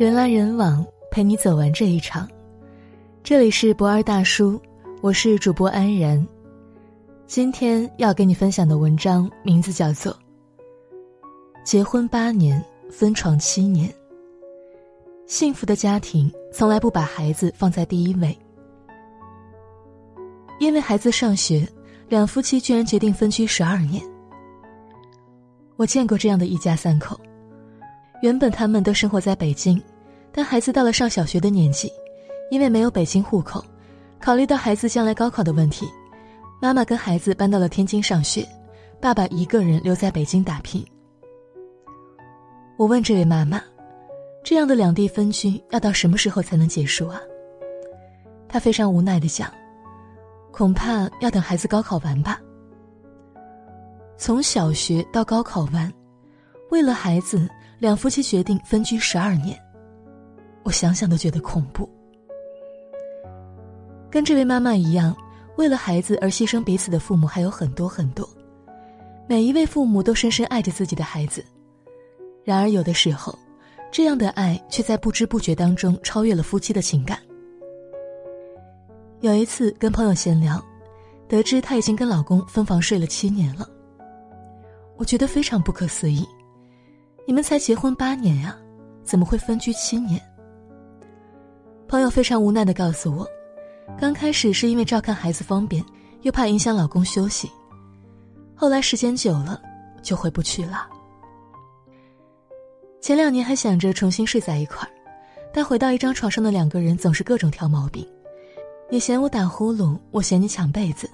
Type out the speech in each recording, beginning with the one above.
人来人往，陪你走完这一场。这里是博二大叔，我是主播安然。今天要给你分享的文章名字叫做《结婚八年，分床七年》。幸福的家庭从来不把孩子放在第一位，因为孩子上学，两夫妻居然决定分居十二年。我见过这样的一家三口，原本他们都生活在北京，但孩子到了上小学的年纪，因为没有北京户口，考虑到孩子将来高考的问题，妈妈跟孩子搬到了天津上学，爸爸一个人留在北京打拼。我问这位妈妈。这样的两地分居要到什么时候才能结束啊？他非常无奈的讲：“恐怕要等孩子高考完吧。”从小学到高考完，为了孩子，两夫妻决定分居十二年。我想想都觉得恐怖。跟这位妈妈一样，为了孩子而牺牲彼此的父母还有很多很多。每一位父母都深深爱着自己的孩子，然而有的时候。这样的爱却在不知不觉当中超越了夫妻的情感。有一次跟朋友闲聊，得知她已经跟老公分房睡了七年了。我觉得非常不可思议，你们才结婚八年呀，怎么会分居七年？朋友非常无奈的告诉我，刚开始是因为照看孩子方便，又怕影响老公休息，后来时间久了就回不去了。前两年还想着重新睡在一块儿，但回到一张床上的两个人总是各种挑毛病，你嫌我打呼噜，我嫌你抢被子，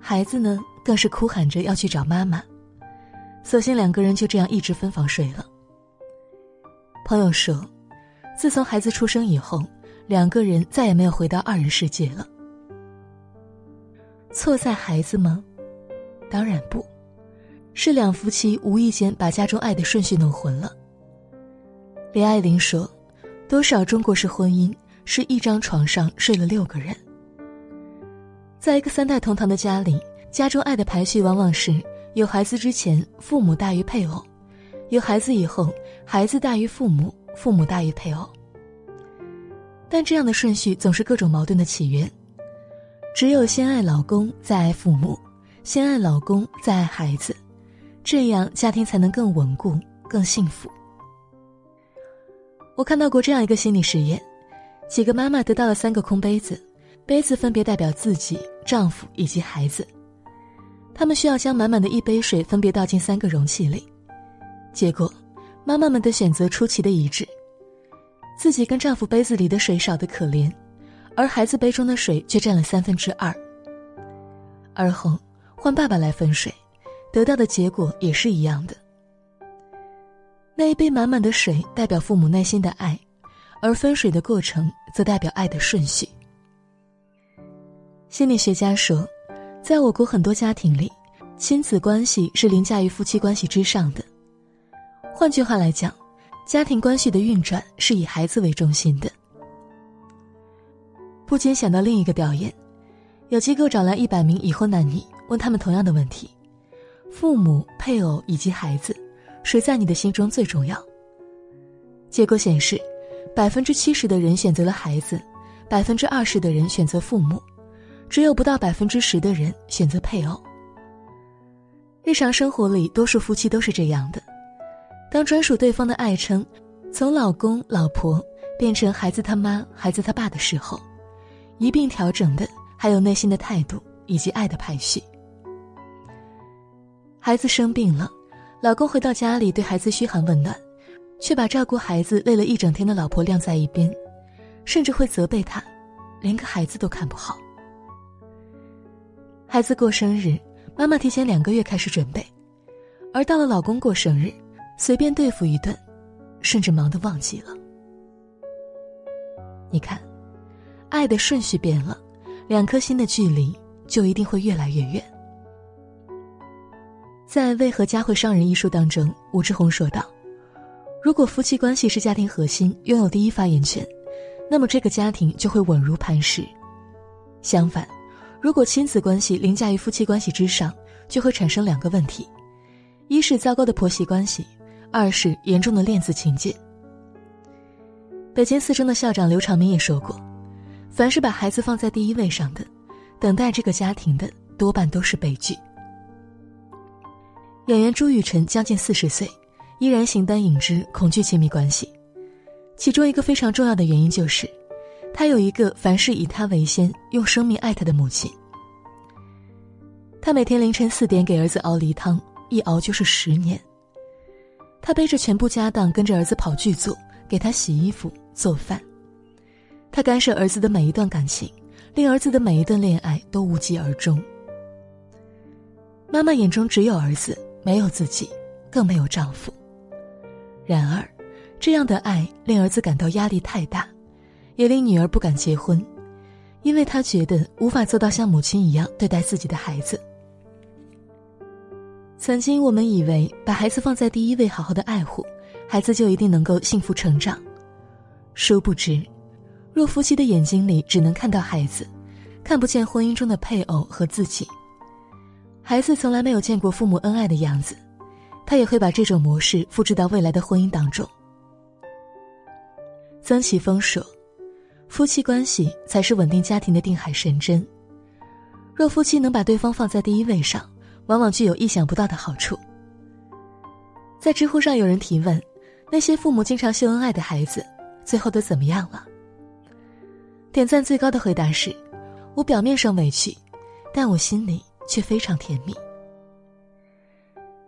孩子呢更是哭喊着要去找妈妈，索性两个人就这样一直分房睡了。朋友说，自从孩子出生以后，两个人再也没有回到二人世界了。错在孩子吗？当然不，是两夫妻无意间把家中爱的顺序弄混了。李爱玲说：“多少中国式婚姻是一张床上睡了六个人。在一个三代同堂的家里，家中爱的排序往往是有孩子之前父母大于配偶，有孩子以后孩子大于父母，父母大于配偶。但这样的顺序总是各种矛盾的起源。只有先爱老公再爱父母，先爱老公再爱孩子，这样家庭才能更稳固、更幸福。”我看到过这样一个心理实验：几个妈妈得到了三个空杯子，杯子分别代表自己、丈夫以及孩子。他们需要将满满的一杯水分别倒进三个容器里。结果，妈妈们的选择出奇的一致：自己跟丈夫杯子里的水少得可怜，而孩子杯中的水却占了三分之二。而后换爸爸来分水，得到的结果也是一样的。那一杯满满的水代表父母内心的爱，而分水的过程则代表爱的顺序。心理学家说，在我国很多家庭里，亲子关系是凌驾于夫妻关系之上的。换句话来讲，家庭关系的运转是以孩子为中心的。不禁想到另一个表演，有机构找来一百名已婚男女，问他们同样的问题：父母、配偶以及孩子。谁在你的心中最重要？结果显示，百分之七十的人选择了孩子，百分之二十的人选择父母，只有不到百分之十的人选择配偶。日常生活里，多数夫妻都是这样的：当专属对方的爱称从老公、老婆变成孩子他妈、孩子他爸的时候，一并调整的还有内心的态度以及爱的排序。孩子生病了。老公回到家里，对孩子嘘寒问暖，却把照顾孩子累了一整天的老婆晾在一边，甚至会责备他，连个孩子都看不好。孩子过生日，妈妈提前两个月开始准备，而到了老公过生日，随便对付一顿，甚至忙得忘记了。你看，爱的顺序变了，两颗心的距离就一定会越来越远。在《为何家会伤人》一书当中，吴志红说道：“如果夫妻关系是家庭核心，拥有第一发言权，那么这个家庭就会稳如磐石；相反，如果亲子关系凌驾于夫妻关系之上，就会产生两个问题：一是糟糕的婆媳关系，二是严重的恋子情结。北京四中的校长刘长明也说过：“凡是把孩子放在第一位上的，等待这个家庭的多半都是悲剧。”演员朱雨辰将近四十岁，依然形单影只，恐惧亲密关系。其中一个非常重要的原因就是，他有一个凡事以他为先、用生命爱他的母亲。他每天凌晨四点给儿子熬梨汤，一熬就是十年。他背着全部家当跟着儿子跑剧组，给他洗衣服、做饭。他干涉儿子的每一段感情，令儿子的每一段恋爱都无疾而终。妈妈眼中只有儿子。没有自己，更没有丈夫。然而，这样的爱令儿子感到压力太大，也令女儿不敢结婚，因为她觉得无法做到像母亲一样对待自己的孩子。曾经我们以为把孩子放在第一位，好好的爱护，孩子就一定能够幸福成长。殊不知，若夫妻的眼睛里只能看到孩子，看不见婚姻中的配偶和自己。孩子从来没有见过父母恩爱的样子，他也会把这种模式复制到未来的婚姻当中。曾启峰说：“夫妻关系才是稳定家庭的定海神针。若夫妻能把对方放在第一位上，往往具有意想不到的好处。”在知乎上有人提问：“那些父母经常秀恩爱的孩子，最后都怎么样了？”点赞最高的回答是：“我表面上委屈，但我心里……”却非常甜蜜。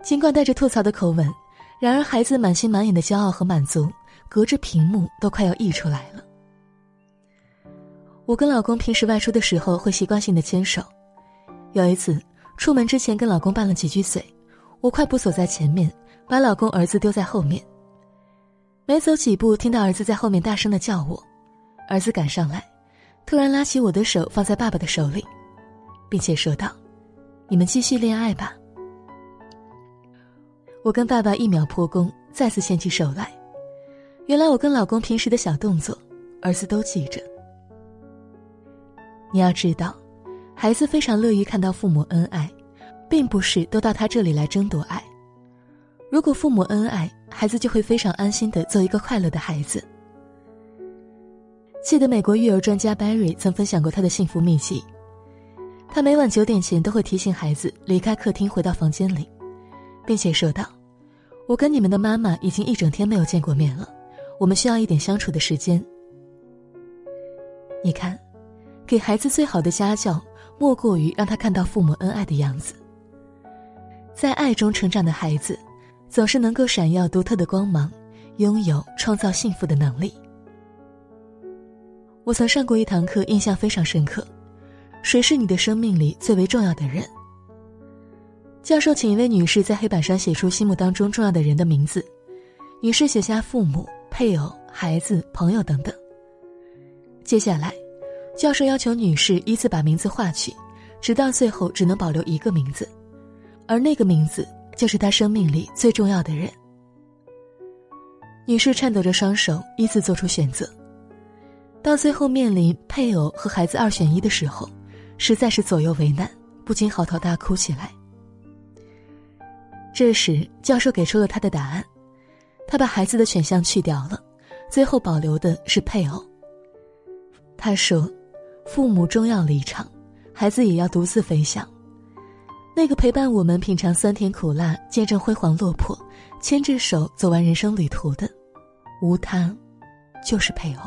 尽管带着吐槽的口吻，然而孩子满心满眼的骄傲和满足，隔着屏幕都快要溢出来了。我跟老公平时外出的时候会习惯性的牵手，有一次出门之前跟老公拌了几句嘴，我快步走在前面，把老公儿子丢在后面。没走几步，听到儿子在后面大声的叫我，儿子赶上来，突然拉起我的手放在爸爸的手里，并且说道。你们继续恋爱吧。我跟爸爸一秒破功，再次牵起手来。原来我跟老公平时的小动作，儿子都记着。你要知道，孩子非常乐于看到父母恩爱，并不是都到他这里来争夺爱。如果父母恩爱，孩子就会非常安心的做一个快乐的孩子。记得美国育儿专家 Barry 曾分享过他的幸福秘籍。他每晚九点前都会提醒孩子离开客厅，回到房间里，并且说道：“我跟你们的妈妈已经一整天没有见过面了，我们需要一点相处的时间。”你看，给孩子最好的家教，莫过于让他看到父母恩爱的样子。在爱中成长的孩子，总是能够闪耀独特的光芒，拥有创造幸福的能力。我曾上过一堂课，印象非常深刻。谁是你的生命里最为重要的人？教授请一位女士在黑板上写出心目当中重要的人的名字，女士写下父母、配偶、孩子、朋友等等。接下来，教授要求女士依次把名字划去，直到最后只能保留一个名字，而那个名字就是她生命里最重要的人。女士颤抖着双手，依次做出选择，到最后面临配偶和孩子二选一的时候。实在是左右为难，不禁嚎啕大哭起来。这时，教授给出了他的答案：他把孩子的选项去掉了，最后保留的是配偶。他说：“父母终要离场，孩子也要独自飞翔。那个陪伴我们品尝酸甜苦辣、见证辉煌落魄、牵着手走完人生旅途的，无他，就是配偶。”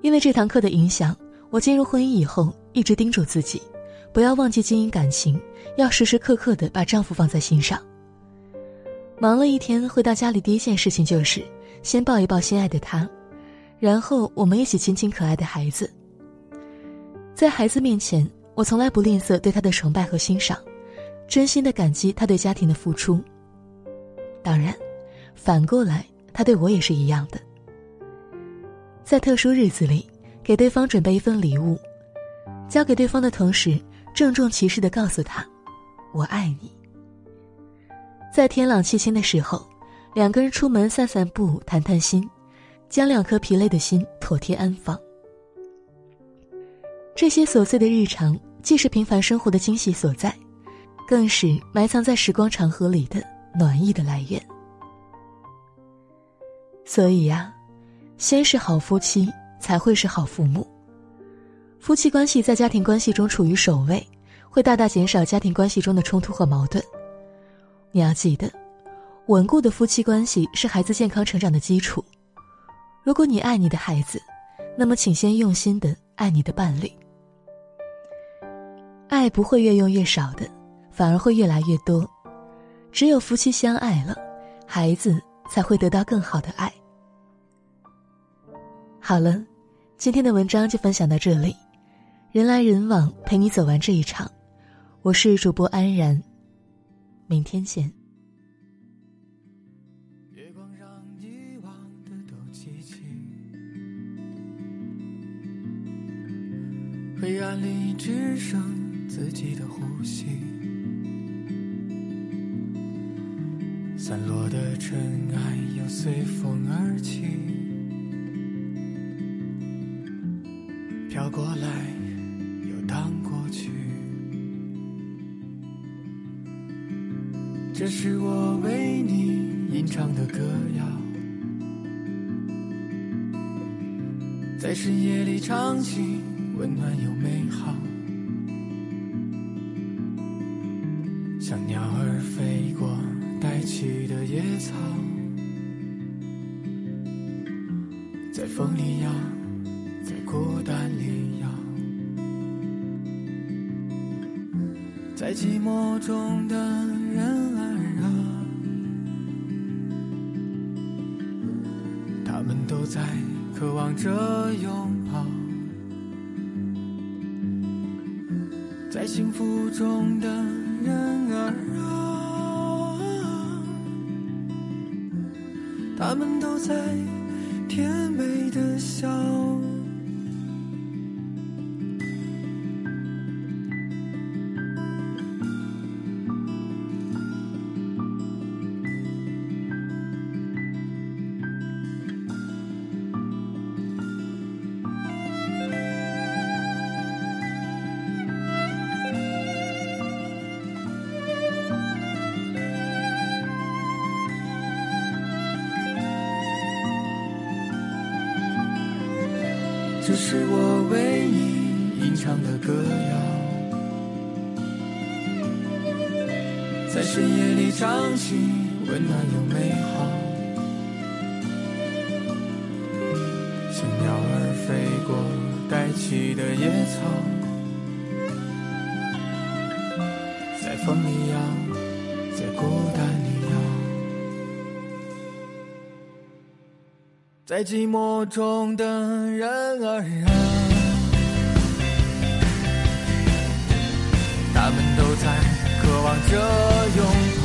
因为这堂课的影响。我进入婚姻以后，一直叮嘱自己，不要忘记经营感情，要时时刻刻的把丈夫放在心上。忙了一天，回到家里第一件事情就是先抱一抱心爱的他，然后我们一起亲亲可爱的孩子。在孩子面前，我从来不吝啬对他的崇拜和欣赏，真心的感激他对家庭的付出。当然，反过来，他对我也是一样的。在特殊日子里。给对方准备一份礼物，交给对方的同时，郑重其事的告诉他：“我爱你。”在天朗气清的时候，两个人出门散散步、谈谈心，将两颗疲累的心妥帖安放。这些琐碎的日常，既是平凡生活的惊喜所在，更是埋藏在时光长河里的暖意的来源。所以呀。先是好夫妻，才会是好父母。夫妻关系在家庭关系中处于首位，会大大减少家庭关系中的冲突和矛盾。你要记得，稳固的夫妻关系是孩子健康成长的基础。如果你爱你的孩子，那么请先用心的爱你的伴侣。爱不会越用越少的，反而会越来越多。只有夫妻相爱了，孩子才会得到更好的爱。好了，今天的文章就分享到这里。人来人往，陪你走完这一场。我是主播安然，明天见。黑暗里只剩自己的呼吸，散落的尘埃又随风而起，飘过来又荡过去。这是我为你吟唱的歌谣，在深夜里唱起，温暖又美好。像鸟儿飞过带起的野草，在风里摇，在孤单里摇，在寂寞中的人儿啊，他们都。在渴望着在幸福中的人儿啊，他们都在甜美的笑。这是我为你吟唱的歌谣，在深夜里唱起，温暖又美好。像鸟儿飞过带起的野草，在风里摇，在孤单里在寂寞中的人儿啊，他们都在渴望着拥抱，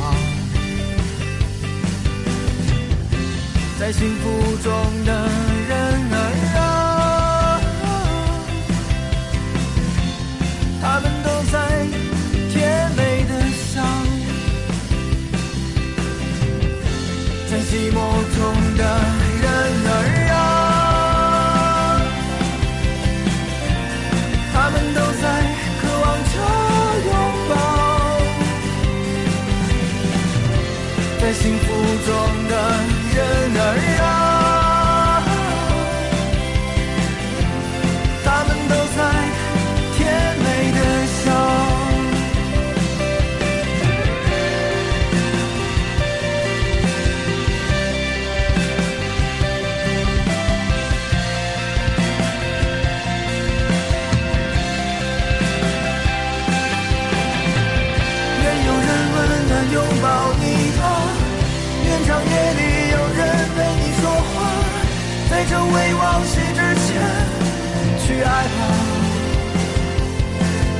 在幸福中的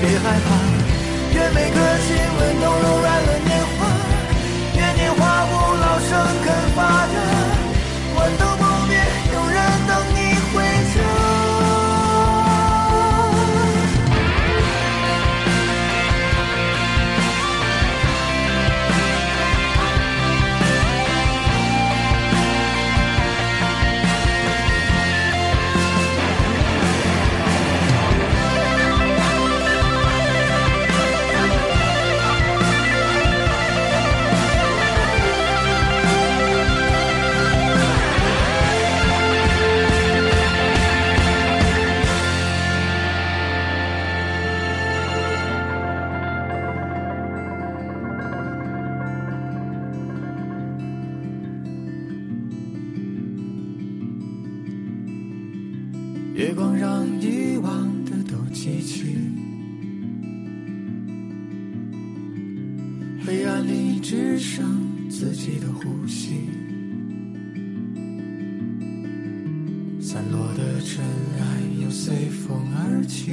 别害怕，愿每个亲吻都柔软一起，黑暗里只剩自己的呼吸，散落的尘埃又随风而起，